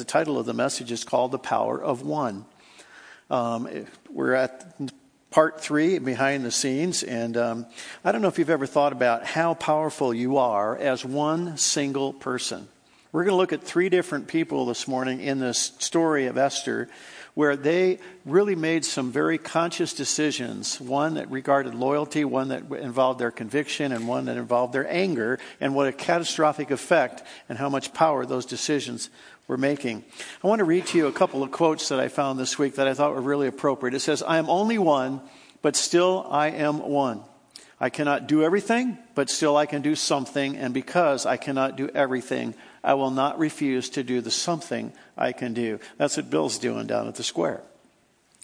The title of the message is called The Power of One. Um, we're at part three, behind the scenes, and um, I don't know if you've ever thought about how powerful you are as one single person. We're going to look at three different people this morning in this story of Esther where they really made some very conscious decisions one that regarded loyalty, one that involved their conviction, and one that involved their anger, and what a catastrophic effect and how much power those decisions were making. I want to read to you a couple of quotes that I found this week that I thought were really appropriate. It says, I am only one, but still I am one. I cannot do everything, but still I can do something, and because I cannot do everything, I will not refuse to do the something I can do. That's what Bill's doing down at the square.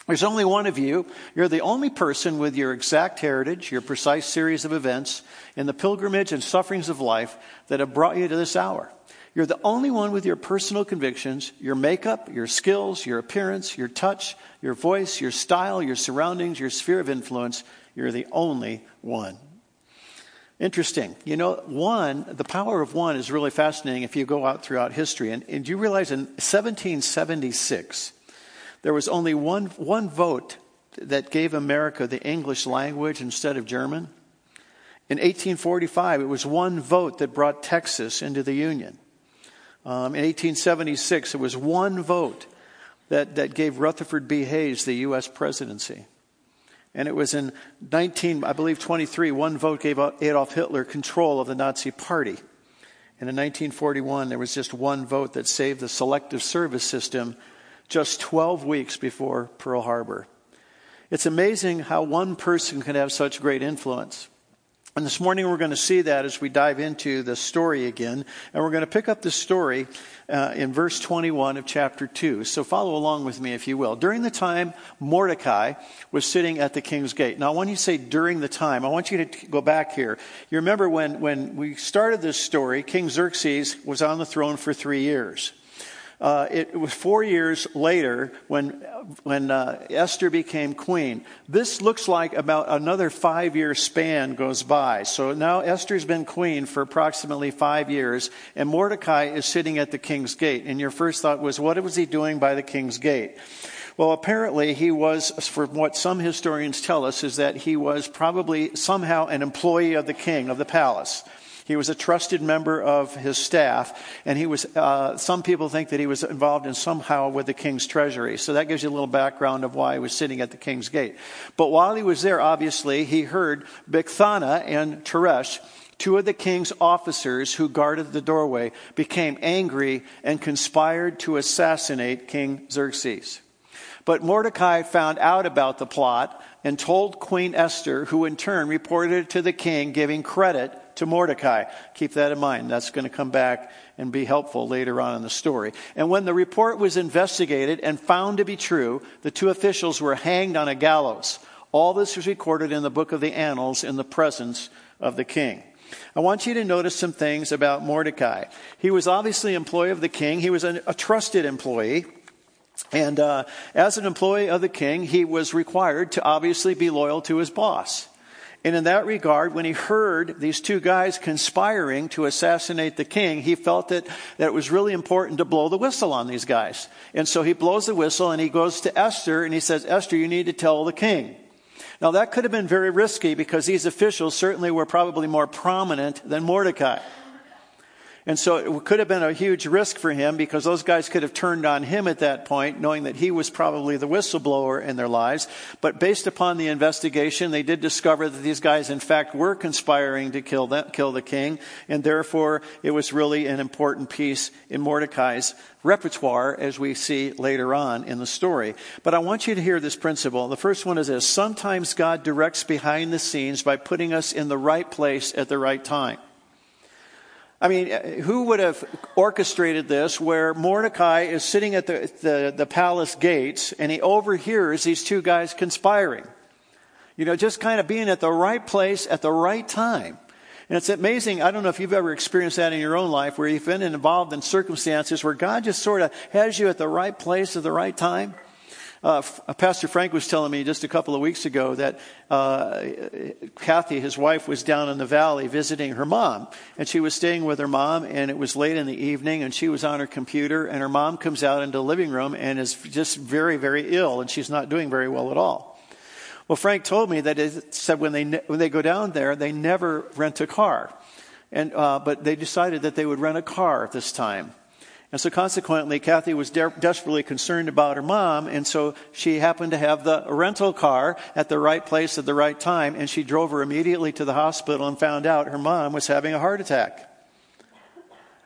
There's only one of you. You're the only person with your exact heritage, your precise series of events, in the pilgrimage and sufferings of life that have brought you to this hour. You're the only one with your personal convictions, your makeup, your skills, your appearance, your touch, your voice, your style, your surroundings, your sphere of influence. You're the only one. Interesting. You know, one, the power of one is really fascinating if you go out throughout history. And, and you realize in 1776, there was only one, one vote that gave America the English language instead of German. In 1845, it was one vote that brought Texas into the Union. Um, in 1876, it was one vote that, that gave Rutherford B. Hayes the U.S. presidency. And it was in 19, I believe, 23, one vote gave Adolf Hitler control of the Nazi Party. And in 1941, there was just one vote that saved the selective service system just 12 weeks before Pearl Harbor. It's amazing how one person can have such great influence. And this morning we're going to see that as we dive into the story again. And we're going to pick up the story uh, in verse 21 of chapter 2. So follow along with me, if you will. During the time Mordecai was sitting at the king's gate. Now, when you to say during the time, I want you to go back here. You remember when, when we started this story, King Xerxes was on the throne for three years. Uh, it, was four years later when, when uh, Esther became queen. This looks like about another five year span goes by. So now Esther's been queen for approximately five years, and Mordecai is sitting at the king's gate. And your first thought was, what was he doing by the king's gate? Well, apparently he was, from what some historians tell us, is that he was probably somehow an employee of the king, of the palace. He was a trusted member of his staff, and he was, uh, some people think that he was involved in somehow with the king's treasury. So that gives you a little background of why he was sitting at the king's gate. But while he was there, obviously, he heard Bigthana and Teresh, two of the king's officers who guarded the doorway, became angry and conspired to assassinate King Xerxes. But Mordecai found out about the plot and told Queen Esther, who in turn reported it to the king, giving credit to Mordecai. Keep that in mind. That's going to come back and be helpful later on in the story. And when the report was investigated and found to be true, the two officials were hanged on a gallows. All this was recorded in the book of the Annals in the presence of the king. I want you to notice some things about Mordecai. He was obviously an employee of the king. He was a, a trusted employee. And uh, as an employee of the king, he was required to obviously be loyal to his boss. And in that regard, when he heard these two guys conspiring to assassinate the king, he felt that, that it was really important to blow the whistle on these guys. And so he blows the whistle and he goes to Esther and he says, Esther, you need to tell the king. Now that could have been very risky because these officials certainly were probably more prominent than Mordecai. And so it could have been a huge risk for him because those guys could have turned on him at that point, knowing that he was probably the whistleblower in their lives. But based upon the investigation, they did discover that these guys, in fact, were conspiring to kill, them, kill the king. And therefore, it was really an important piece in Mordecai's repertoire as we see later on in the story. But I want you to hear this principle. The first one is this. Sometimes God directs behind the scenes by putting us in the right place at the right time. I mean, uh, who would have orchestrated this where Mordecai is sitting at the, the, the, palace gates and he overhears these two guys conspiring? You know, just kind of being at the right place at the right time. And it's amazing. I don't know if you've ever experienced that in your own life where you've been involved in circumstances where God just sort of has you at the right place at the right time. Uh, uh, Pastor Frank was telling me just a couple of weeks ago that uh, Kathy, his wife, was down in the valley visiting her mom. And she was staying with her mom, and it was late in the evening, and she was on her computer, and her mom comes out into the living room and is just very, very ill, and she's not doing very well at all. Well, Frank told me that it said when they, when they go down there, they never rent a car. And, uh, but they decided that they would rent a car this time. And so consequently, Kathy was de- desperately concerned about her mom, and so she happened to have the rental car at the right place at the right time, and she drove her immediately to the hospital and found out her mom was having a heart attack.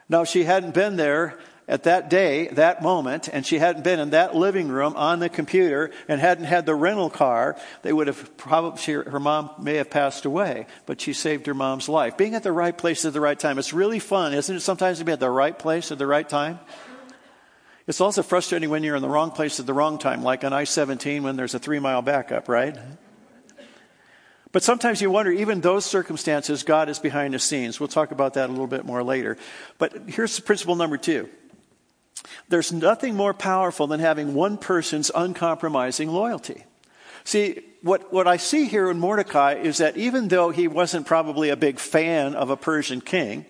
Now, she hadn't been there at that day, that moment, and she hadn't been in that living room on the computer and hadn't had the rental car, they would have probably, she, her mom may have passed away, but she saved her mom's life. Being at the right place at the right time, it's really fun, isn't it, sometimes to be at the right place at the right time? It's also frustrating when you're in the wrong place at the wrong time, like on I 17 when there's a three mile backup, right? But sometimes you wonder, even those circumstances, God is behind the scenes. We'll talk about that a little bit more later. But here's principle number two there's nothing more powerful than having one person's uncompromising loyalty. See, what, what I see here in Mordecai is that even though he wasn't probably a big fan of a Persian king,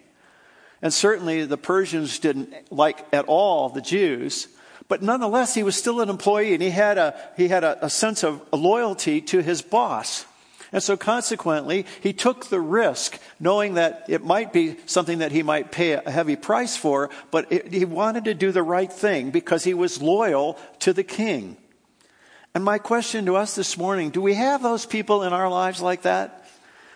and certainly the Persians didn't like at all the Jews, but nonetheless he was still an employee and he had a, he had a, a sense of loyalty to his boss. And so consequently, he took the risk, knowing that it might be something that he might pay a heavy price for, but it, he wanted to do the right thing because he was loyal to the king. And my question to us this morning do we have those people in our lives like that?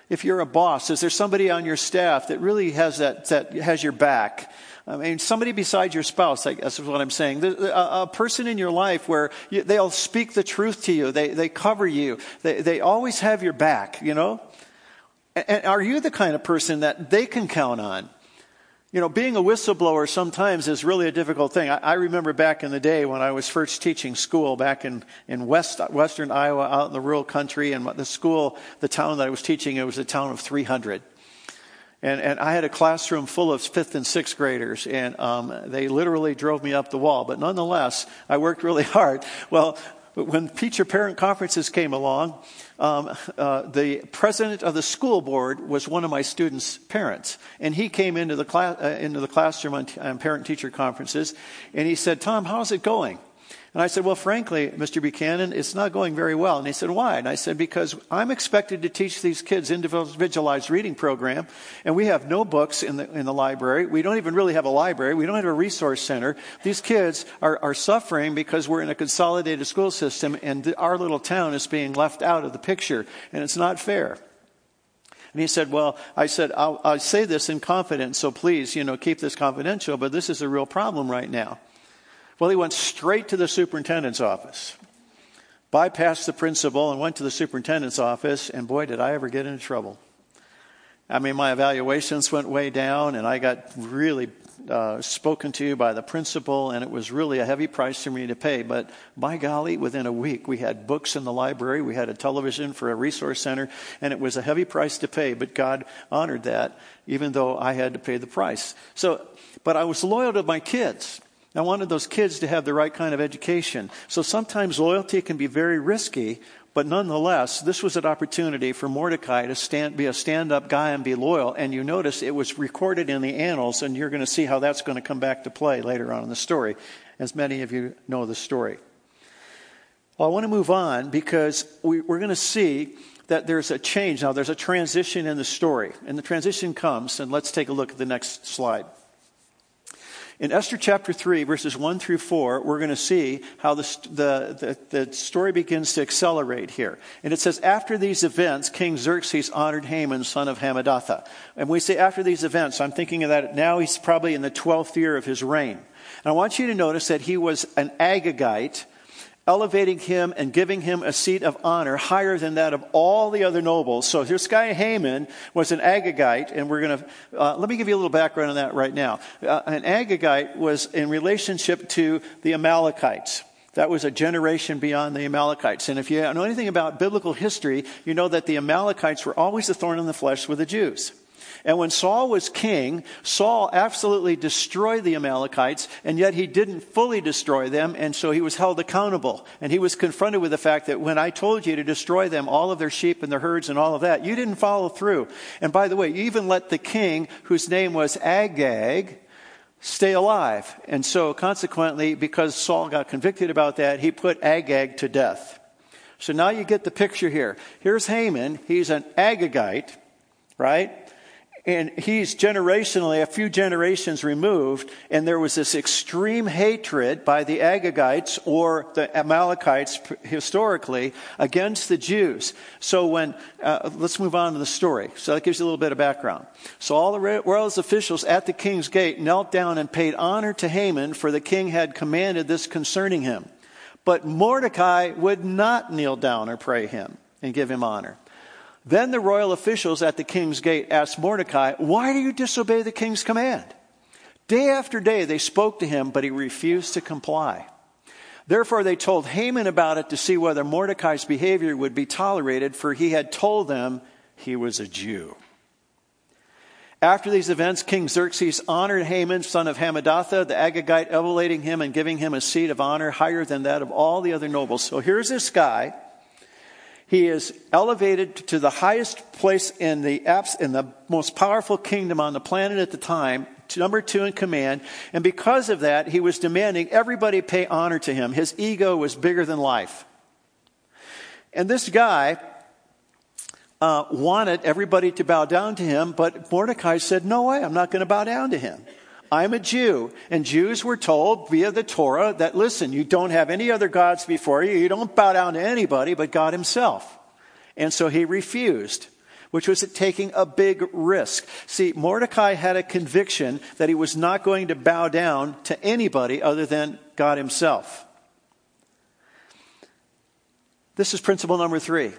If you're a boss, is there somebody on your staff that really has that, that has your back? I mean, somebody besides your spouse, I guess is what I'm saying. A, a person in your life where you, they'll speak the truth to you. They, they cover you. They, they always have your back, you know? And, are you the kind of person that they can count on? You know, being a whistleblower sometimes is really a difficult thing. I, I, remember back in the day when I was first teaching school back in, in West, Western Iowa, out in the rural country, and the school, the town that I was teaching, it was a town of 300. And, and I had a classroom full of fifth and sixth graders, and um, they literally drove me up the wall. But nonetheless, I worked really hard. Well, when teacher parent conferences came along, um, uh, the president of the school board was one of my students' parents, and he came into the class uh, into the classroom on, t- on parent teacher conferences, and he said, "Tom, how's it going?" And I said, Well, frankly, Mr. Buchanan, it's not going very well. And he said, Why? And I said, Because I'm expected to teach these kids individualized reading program, and we have no books in the, in the library. We don't even really have a library. We don't have a resource center. These kids are, are suffering because we're in a consolidated school system, and our little town is being left out of the picture, and it's not fair. And he said, Well, I said, I'll, I'll say this in confidence, so please, you know, keep this confidential, but this is a real problem right now. Well, he went straight to the superintendent's office, bypassed the principal, and went to the superintendent's office, and boy, did I ever get into trouble. I mean, my evaluations went way down, and I got really uh, spoken to by the principal, and it was really a heavy price for me to pay. But by golly, within a week, we had books in the library, we had a television for a resource center, and it was a heavy price to pay, but God honored that, even though I had to pay the price. So, but I was loyal to my kids. I wanted those kids to have the right kind of education. So sometimes loyalty can be very risky, but nonetheless, this was an opportunity for Mordecai to stand, be a stand up guy and be loyal. And you notice it was recorded in the annals, and you're going to see how that's going to come back to play later on in the story, as many of you know the story. Well, I want to move on because we, we're going to see that there's a change. Now, there's a transition in the story, and the transition comes, and let's take a look at the next slide. In Esther chapter 3, verses 1 through 4, we're going to see how the, the, the, the, story begins to accelerate here. And it says, After these events, King Xerxes honored Haman, son of Hammedatha. And we say after these events, I'm thinking of that now he's probably in the 12th year of his reign. And I want you to notice that he was an Agagite, elevating him and giving him a seat of honor higher than that of all the other nobles. So this guy Haman was an Agagite, and we're going to uh, let me give you a little background on that right now. Uh, an Agagite was in relationship to the Amalekites. That was a generation beyond the Amalekites. And if you know anything about biblical history, you know that the Amalekites were always the thorn in the flesh with the Jews. And when Saul was king, Saul absolutely destroyed the Amalekites, and yet he didn't fully destroy them, and so he was held accountable. And he was confronted with the fact that when I told you to destroy them, all of their sheep and their herds and all of that, you didn't follow through. And by the way, you even let the king, whose name was Agag, stay alive. And so consequently, because Saul got convicted about that, he put Agag to death. So now you get the picture here. Here's Haman. He's an Agagite, right? And he's generationally, a few generations removed, and there was this extreme hatred by the Agagites or the Amalekites historically against the Jews. So when, uh, let's move on to the story. So that gives you a little bit of background. So all the royal officials at the king's gate knelt down and paid honor to Haman, for the king had commanded this concerning him. But Mordecai would not kneel down or pray him and give him honor. Then the royal officials at the king's gate asked Mordecai, Why do you disobey the king's command? Day after day they spoke to him, but he refused to comply. Therefore they told Haman about it to see whether Mordecai's behavior would be tolerated, for he had told them he was a Jew. After these events, King Xerxes honored Haman, son of Hammedatha, the Agagite, elevating him and giving him a seat of honor higher than that of all the other nobles. So here's this guy he is elevated to the highest place in the, in the most powerful kingdom on the planet at the time, number two in command. And because of that, he was demanding everybody pay honor to him. His ego was bigger than life. And this guy uh, wanted everybody to bow down to him, but Mordecai said, No way, I'm not going to bow down to him. I'm a Jew. And Jews were told via the Torah that, listen, you don't have any other gods before you. You don't bow down to anybody but God himself. And so he refused, which was taking a big risk. See, Mordecai had a conviction that he was not going to bow down to anybody other than God himself. This is principle number three.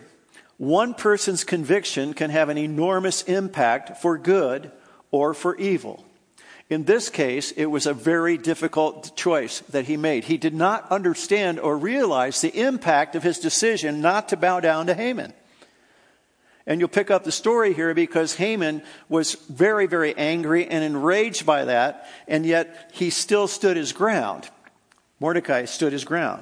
One person's conviction can have an enormous impact for good or for evil. In this case, it was a very difficult choice that he made. He did not understand or realize the impact of his decision not to bow down to Haman. And you'll pick up the story here because Haman was very, very angry and enraged by that, and yet he still stood his ground. Mordecai stood his ground.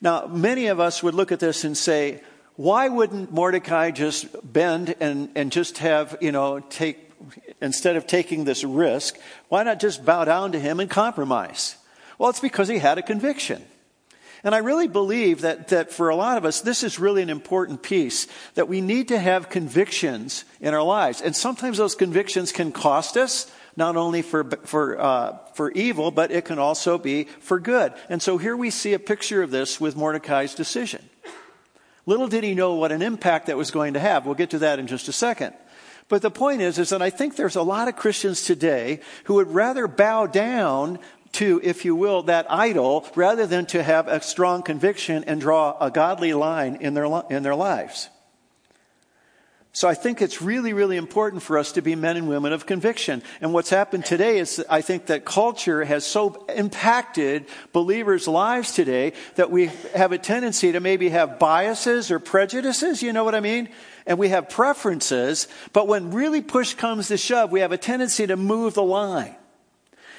Now, many of us would look at this and say, why wouldn't Mordecai just bend and, and just have, you know, take instead of taking this risk, why not just bow down to him and compromise? Well, it's because he had a conviction. And I really believe that, that for a lot of us, this is really an important piece that we need to have convictions in our lives. And sometimes those convictions can cost us, not only for, for, uh, for evil, but it can also be for good. And so here we see a picture of this with Mordecai's decision. Little did he know what an impact that was going to have. We'll get to that in just a second. But the point is, is that I think there's a lot of Christians today who would rather bow down to, if you will, that idol rather than to have a strong conviction and draw a godly line in their, in their lives. So I think it's really, really important for us to be men and women of conviction. And what's happened today is I think that culture has so impacted believers' lives today that we have a tendency to maybe have biases or prejudices, you know what I mean? And we have preferences, but when really push comes to shove, we have a tendency to move the line.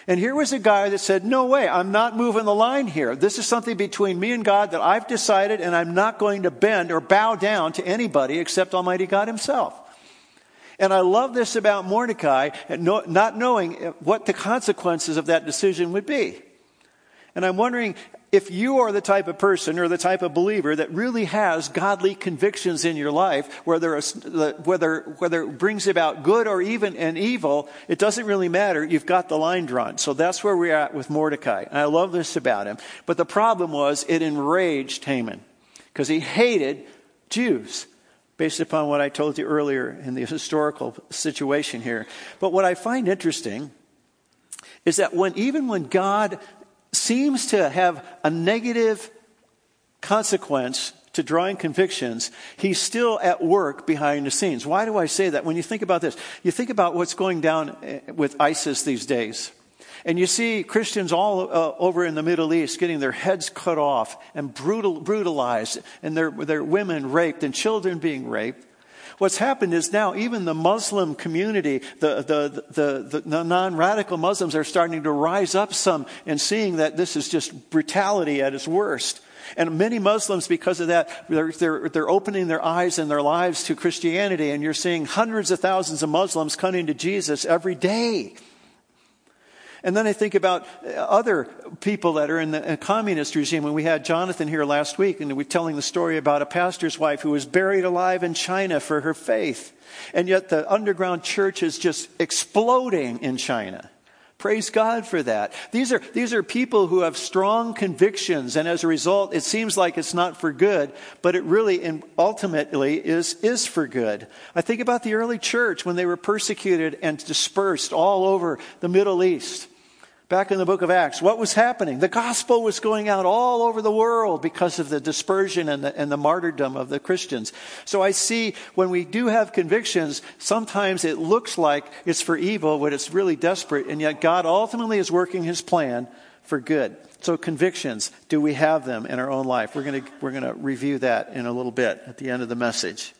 And here was a guy that said, No way, I'm not moving the line here. This is something between me and God that I've decided, and I'm not going to bend or bow down to anybody except Almighty God Himself. And I love this about Mordecai, not knowing what the consequences of that decision would be. And I'm wondering if you are the type of person or the type of believer that really has godly convictions in your life, whether, whether, whether it brings about good or even an evil, it doesn't really matter. You've got the line drawn. So that's where we're at with Mordecai. And I love this about him. But the problem was it enraged Haman because he hated Jews based upon what I told you earlier in the historical situation here. But what I find interesting is that when even when God seems to have a negative consequence to drawing convictions, he's still at work behind the scenes. Why do I say that? When you think about this, you think about what's going down eh, with ISIS these days. And you see Christians all uh, over in the Middle East getting their heads cut off and brutal, brutalized, and their, their women raped and children being raped. What's happened is now even the Muslim community, the, the, the, the, non radical Muslims are starting to rise up some and seeing that this is just brutality at its worst. And many Muslims, because of that, they're, they're, they're, opening their eyes and their lives to Christianity. And you're seeing hundreds of thousands of Muslims coming to Jesus every day. And then I think about uh, other people that are in the uh, communist regime. When we had Jonathan here last week, and we were telling the story about a pastor's wife who was buried alive in China for her faith. And yet the underground church is just exploding in China. Praise God for that. These are, these are people who have strong convictions, and as a result, it seems like it's not for good, but it really and ultimately is, is for good. I think about the early church when they were persecuted and dispersed all over the Middle East. Back in the book of Acts, what was happening? The gospel was going out all over the world because of the dispersion and the, and the martyrdom of the Christians. So I see when we do have convictions, sometimes it looks like it's for evil when it's really desperate, and yet God ultimately is working his plan for good. So convictions, do we have them in our own life? We're going to, we're going to review that in a little bit at the end of the message.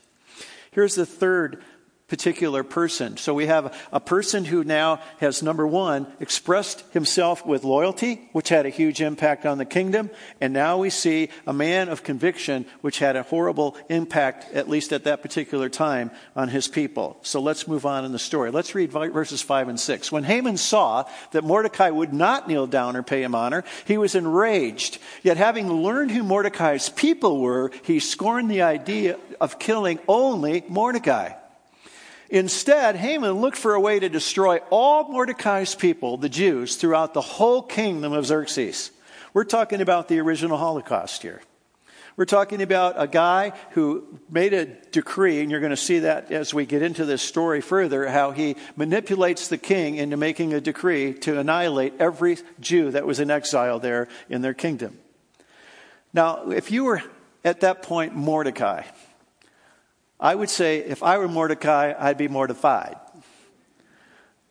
Here's the third particular person. So we have a person who now has, number one, expressed himself with loyalty, which had a huge impact on the kingdom. And now we see a man of conviction, which had a horrible impact, at least at that particular time, on his people. So let's move on in the story. Let's read verses 5 and 6. When Haman saw that Mordecai would not kneel down or pay him honor, he was enraged. Yet having learned who Mordecai's people were, he scorned the idea of killing only Mordecai. Instead, Haman looked for a way to destroy all Mordecai's people, the Jews, throughout the whole kingdom of Xerxes. We're talking about the original Holocaust here. We're talking about a guy who made a decree, and you're going to see that as we get into this story further, how he manipulates the king into making a decree to annihilate every Jew that was in exile there in their kingdom. Now, if you were at that point Mordecai, I would say if I were Mordecai, I'd be mortified.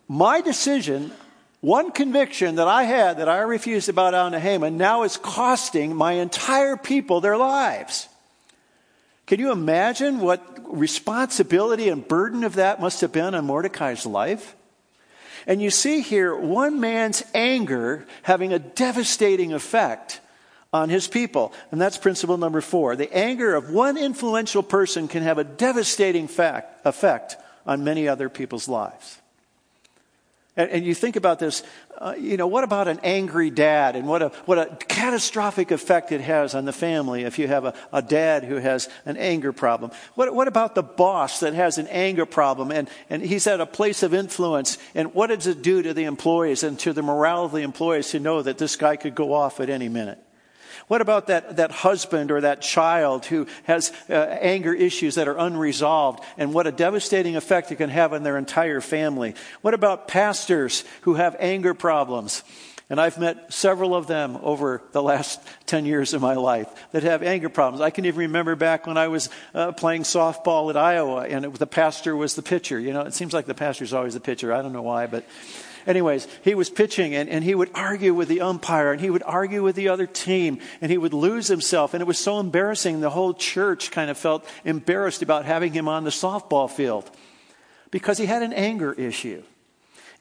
My decision, one conviction that I had that I refused to bow down to Haman, now is costing my entire people their lives. Can you imagine what responsibility and burden of that must have been on Mordecai's life? And you see here one man's anger having a devastating effect on his people. And that's principle number four. The anger of one influential person can have a devastating fact, effect on many other people's lives. And, and you think about this, uh, you know, what about an angry dad and what a, what a catastrophic effect it has on the family if you have a, a dad who has an anger problem? What, what about the boss that has an anger problem and, and he's at a place of influence? And what does it do to the employees and to the morale of the employees to know that this guy could go off at any minute? What about that, that husband or that child who has uh, anger issues that are unresolved and what a devastating effect it can have on their entire family? What about pastors who have anger problems? And I've met several of them over the last 10 years of my life that have anger problems. I can even remember back when I was uh, playing softball at Iowa and it, the pastor was the pitcher. You know, it seems like the pastor's always the pitcher. I don't know why, but anyways, he was pitching and, and he would argue with the umpire and he would argue with the other team and he would lose himself. And it was so embarrassing. The whole church kind of felt embarrassed about having him on the softball field because he had an anger issue.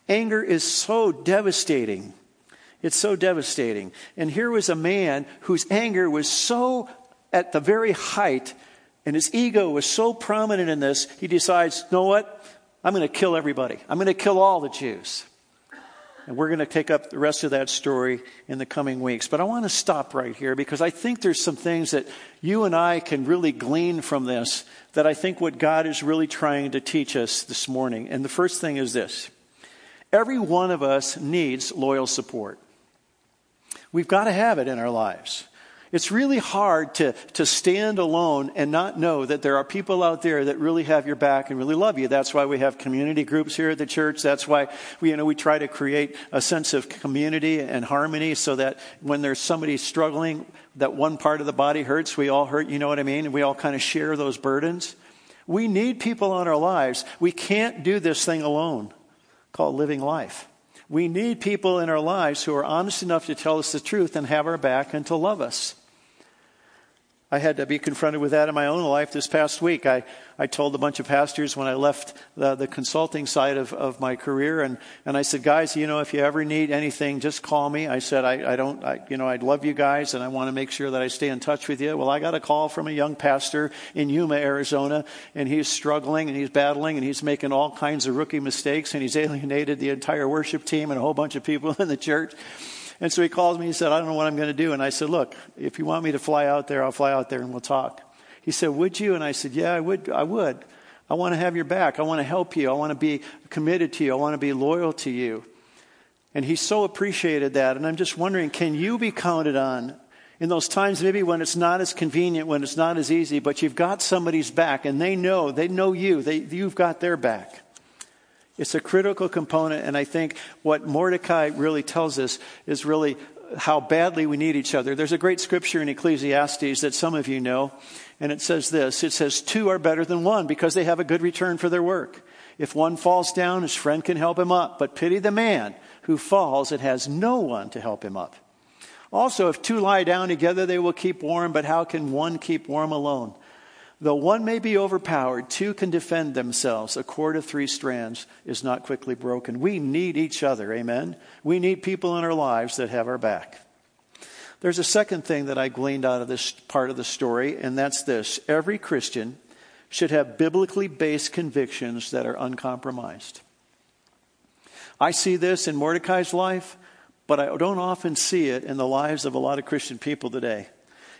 Anger is so devastating. It's so devastating. And here was a man whose anger was so at the very height and his ego was so prominent in this, he decides, you know what? I'm going to kill everybody. I'm going to kill all the Jews. And we're going to take up the rest of that story in the coming weeks. But I want to stop right here because I think there's some things that you and I can really glean from this that I think what God is really trying to teach us this morning. And the first thing is this every one of us needs loyal support. We've got to have it in our lives. It's really hard to, to stand alone and not know that there are people out there that really have your back and really love you. That's why we have community groups here at the church. That's why we, you know, we try to create a sense of community and harmony so that when there's somebody struggling, that one part of the body hurts, we all hurt, you know what I mean? And we all kind of share those burdens. We need people in our lives. We can't do this thing alone called living life. We need people in our lives who are honest enough to tell us the truth and have our back and to love us. I had to be confronted with that in my own life this past week. I, I told a bunch of pastors when I left the, the consulting side of, of my career, and, and I said, guys, you know, if you ever need anything, just call me. I said, I, I don't, I, you know, I'd love you guys, and I want to make sure that I stay in touch with you. Well, I got a call from a young pastor in Yuma, Arizona, and he's struggling and he's battling and he's making all kinds of rookie mistakes, and he's alienated the entire worship team and a whole bunch of people in the church. And so he calls me. He said, I don't know what I'm going to do. And I said, Look, if you want me to fly out there, I'll fly out there and we'll talk. He said, Would you? And I said, Yeah, I would. I would. I want to have your back. I want to help you. I want to be committed to you. I want to be loyal to you. And he so appreciated that. And I'm just wondering, can you be counted on in those times maybe when it's not as convenient, when it's not as easy, but you've got somebody's back and they know, they know you, they, you've got their back. It's a critical component, and I think what Mordecai really tells us is really how badly we need each other. There's a great scripture in Ecclesiastes that some of you know, and it says this It says, Two are better than one because they have a good return for their work. If one falls down, his friend can help him up, but pity the man who falls and has no one to help him up. Also, if two lie down together, they will keep warm, but how can one keep warm alone? Though one may be overpowered, two can defend themselves. A cord of three strands is not quickly broken. We need each other, amen? We need people in our lives that have our back. There's a second thing that I gleaned out of this part of the story, and that's this every Christian should have biblically based convictions that are uncompromised. I see this in Mordecai's life, but I don't often see it in the lives of a lot of Christian people today.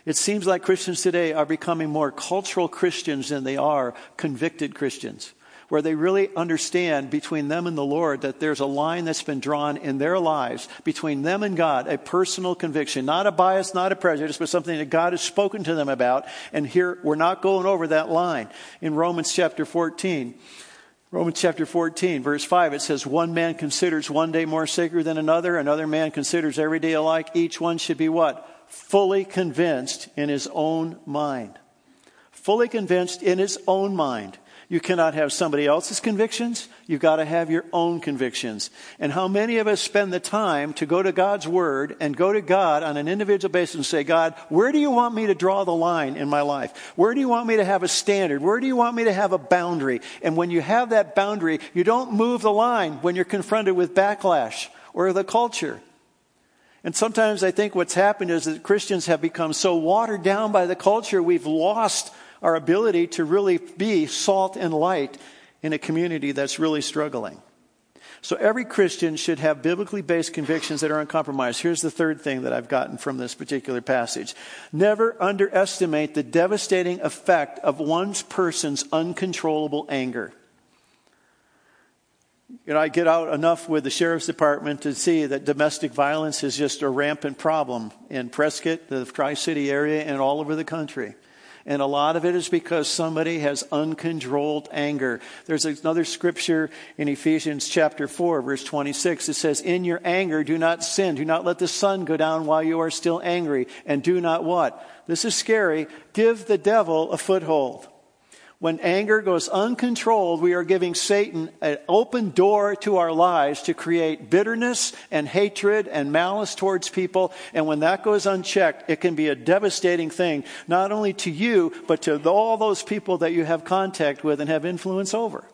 It seems like Christians today are becoming more cultural Christians than they are convicted Christians, where they really understand between them and the Lord that there's a line that's been drawn in their lives between them and God, a personal conviction, not a bias, not a prejudice, but something that God has spoken to them about. And here, we're not going over that line. In Romans chapter 14, Romans chapter 14, verse 5, it says, One man considers one day more sacred than another, another man considers every day alike. Each one should be what? Fully convinced in his own mind. Fully convinced in his own mind. You cannot have somebody else's convictions. You've got to have your own convictions. And how many of us spend the time to go to God's Word and go to God on an individual basis and say, God, where do you want me to draw the line in my life? Where do you want me to have a standard? Where do you want me to have a boundary? And when you have that boundary, you don't move the line when you're confronted with backlash or the culture. And sometimes I think what's happened is that Christians have become so watered down by the culture, we've lost our ability to really be salt and light in a community that's really struggling. So every Christian should have biblically based convictions that are uncompromised. Here's the third thing that I've gotten from this particular passage. Never underestimate the devastating effect of one person's uncontrollable anger you know, I get out enough with the sheriff's department to see that domestic violence is just a rampant problem in Prescott, the Tri City area, and all over the country. And a lot of it is because somebody has uncontrolled anger. There's another scripture in Ephesians chapter 4, verse 26. It says, In your anger, do not sin. Do not let the sun go down while you are still angry. And do not what? This is scary. Give the devil a foothold. When anger goes uncontrolled, we are giving Satan an open door to our lives to create bitterness and hatred and malice towards people. And when that goes unchecked, it can be a devastating thing, not only to you, but to all those people that you have contact with and have influence over.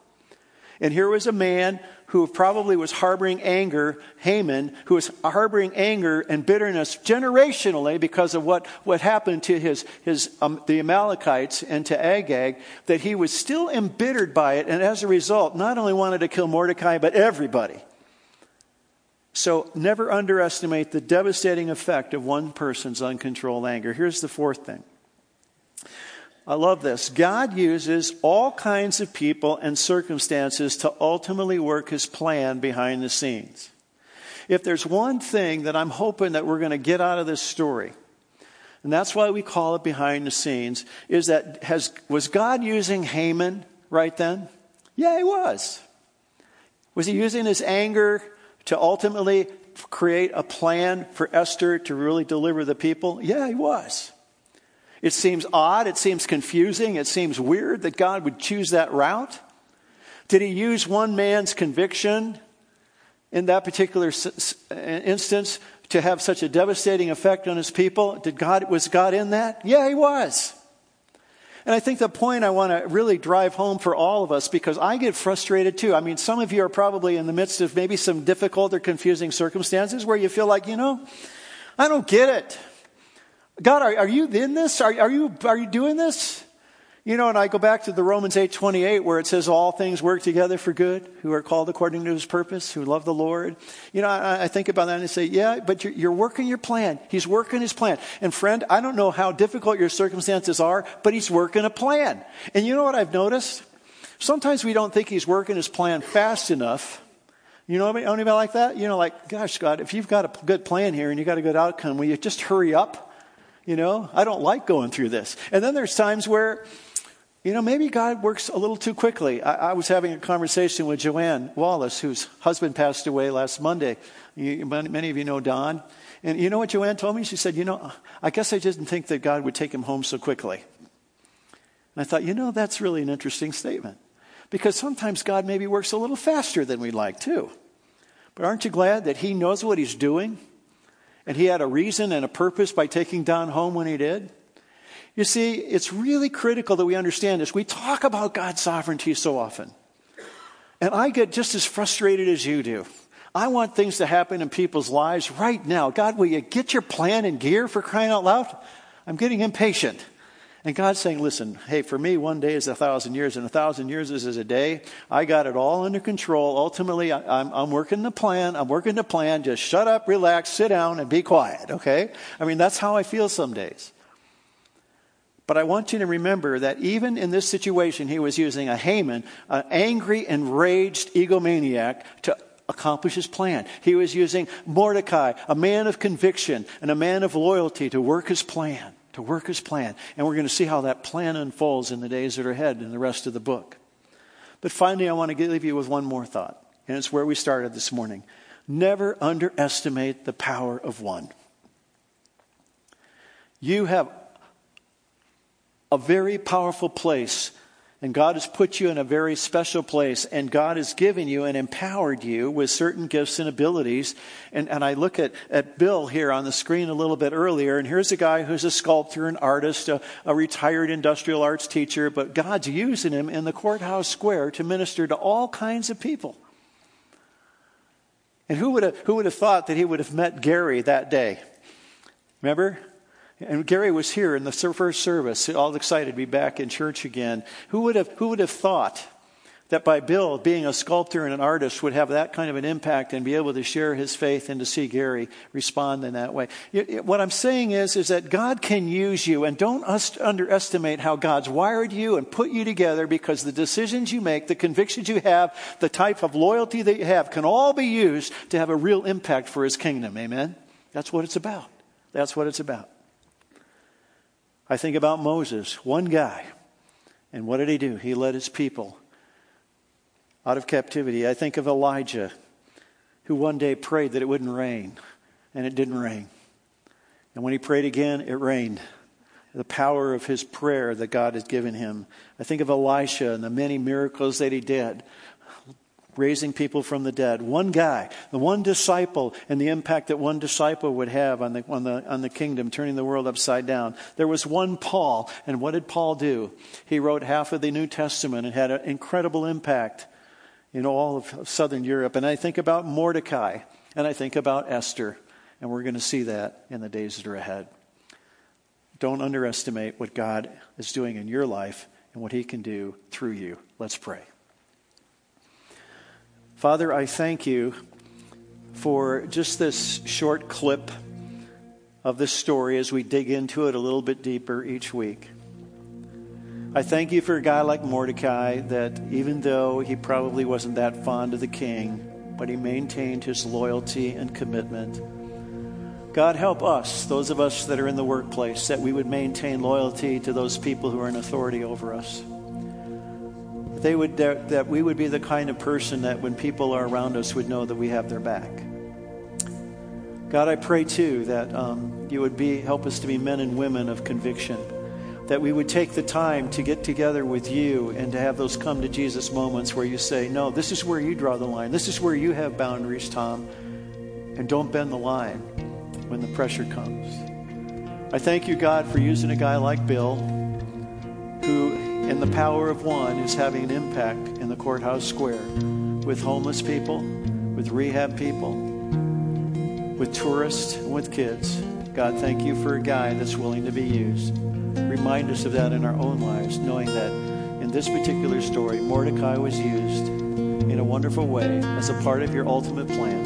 And here was a man who probably was harboring anger, Haman, who was harboring anger and bitterness generationally because of what, what happened to his, his, um, the Amalekites and to Agag, that he was still embittered by it, and as a result, not only wanted to kill Mordecai, but everybody. So never underestimate the devastating effect of one person's uncontrolled anger. Here's the fourth thing I love this. God uses all kinds of people and circumstances to ultimately work his plan behind the scenes. If there's one thing that I'm hoping that we're going to get out of this story, and that's why we call it behind the scenes, is that has, was God using Haman right then? Yeah, he was. Was he using his anger to ultimately create a plan for Esther to really deliver the people? Yeah, he was. It seems odd, it seems confusing, it seems weird that God would choose that route. Did he use one man's conviction in that particular instance to have such a devastating effect on his people? Did God, was God in that? Yeah, he was. And I think the point I want to really drive home for all of us, because I get frustrated too. I mean, some of you are probably in the midst of maybe some difficult or confusing circumstances where you feel like, you know, I don't get it. God, are, are you in this? Are, are, you, are you doing this? You know, and I go back to the Romans 8 28 where it says all things work together for good, who are called according to his purpose, who love the Lord. You know, I, I think about that and I say, yeah, but you're, you're working your plan. He's working his plan. And friend, I don't know how difficult your circumstances are, but he's working a plan. And you know what I've noticed? Sometimes we don't think he's working his plan fast enough. You know anybody like that? You know, like, gosh, God, if you've got a good plan here and you've got a good outcome, will you just hurry up? You know, I don't like going through this. And then there's times where you know, maybe God works a little too quickly. I, I, was having a conversation with Joanne Wallace, whose husband passed away last Monday. You, many of you know Don. And you know what Joanne told me? She said, You know, I guess I didn't think that God would take him home so quickly. And I thought, you know, that's really an interesting statement. Because sometimes God maybe works a little faster than we'd like, too. But aren't you glad that He knows what He's doing? And He had a reason and a purpose by taking Don home when He did? You see, it's really critical that we understand this. We talk about God's sovereignty so often. And I get just as frustrated as you do. I want things to happen in people's lives right now. God, will you get your plan in gear for crying out loud? I'm getting impatient. And God's saying, listen, hey, for me, one day is a thousand years, and a thousand years is, a day. I got it all under control. Ultimately, I, I'm, I'm working the plan. I'm working the plan. Just shut up, relax, sit down, and be quiet, okay? I mean, that's how I feel some days. But I want you to remember that even in this situation, he was using a Haman, an angry, enraged egomaniac, to accomplish his plan. He was using Mordecai, a man of conviction and a man of loyalty, to work his plan. To work his plan. And we're going to see how that plan unfolds in the days that are ahead in the rest of the book. But finally, I want to leave you with one more thought, and it's where we started this morning. Never underestimate the power of one. You have a very powerful place. And God has put you in a very special place, and God has given you and empowered you with certain gifts and abilities. And, and I look at, at Bill here on the screen a little bit earlier, and here's a guy who's a sculptor, an artist, a, a retired industrial arts teacher, but God's using him in the courthouse square to minister to all kinds of people. And who would have, who would have thought that he would have met Gary that day? Remember? And Gary was here in the first service, all excited to be back in church again. Who would have, who would have thought that by Bill being a sculptor and an artist would have that kind of an impact and be able to share his faith and to see Gary respond in that way? What I'm saying is, is that God can use you and don't underestimate how God's wired you and put you together because the decisions you make, the convictions you have, the type of loyalty that you have can all be used to have a real impact for his kingdom. Amen? That's what it's about. That's what it's about. I think about Moses, one guy. And what did he do? He led his people out of captivity. I think of Elijah, who one day prayed that it wouldn't rain, and it didn't rain. And when he prayed again, it rained. The power of his prayer that God had given him. I think of Elisha and the many miracles that he did raising people from the dead. One guy, the one disciple, and the impact that one disciple would have on the, on the, on the kingdom, turning the world upside down. There was one Paul, and what did Paul do? He wrote half of the New Testament and had an incredible impact in all of southern Europe. And I think about Mordecai, and I think about Esther, and we're going to see that in the days that are ahead. Don't underestimate what God is doing in your life and what He can do through you. Let's pray. Father, I thank you for just this short clip of this story as we dig into it a little bit deeper each week. I thank you for a guy like Mordecai that even though he probably wasn't that fond of the king, but he maintained his loyalty and commitment. God, help us, those of us that are in the workplace, that we would maintain loyalty to those people who are in authority over us they would, that, that we would be the kind of person that when people are around us would know that we have their back. God, I pray too that um, you would be, help us to be men and women of conviction, that we would take the time to get together with you and to have those come to Jesus moments where you say, No, this is where you draw the line. This is where you have boundaries, Tom, and don't bend the line. when the pressure comes. I thank you, God, for using a guy like Bill, in the power of one, is having an impact in the courthouse square with homeless people, with rehab people, with tourists, and with kids. God, thank you for a guy that's willing to be used. Remind us of that in our own lives, knowing that in this particular story, Mordecai was used in a wonderful way as a part of your ultimate plan.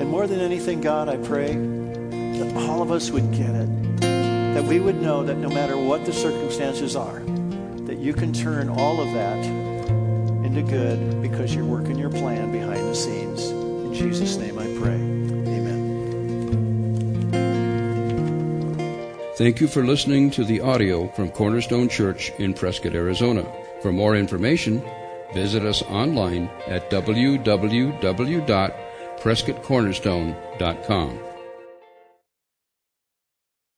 And more than anything, God, I pray that all of us would get it. That we would know that no matter what the circumstances are, you can turn all of that into good because you're working your plan behind the scenes. In Jesus' name I pray. Amen. Thank you for listening to the audio from Cornerstone Church in Prescott, Arizona. For more information, visit us online at www.prescottcornerstone.com.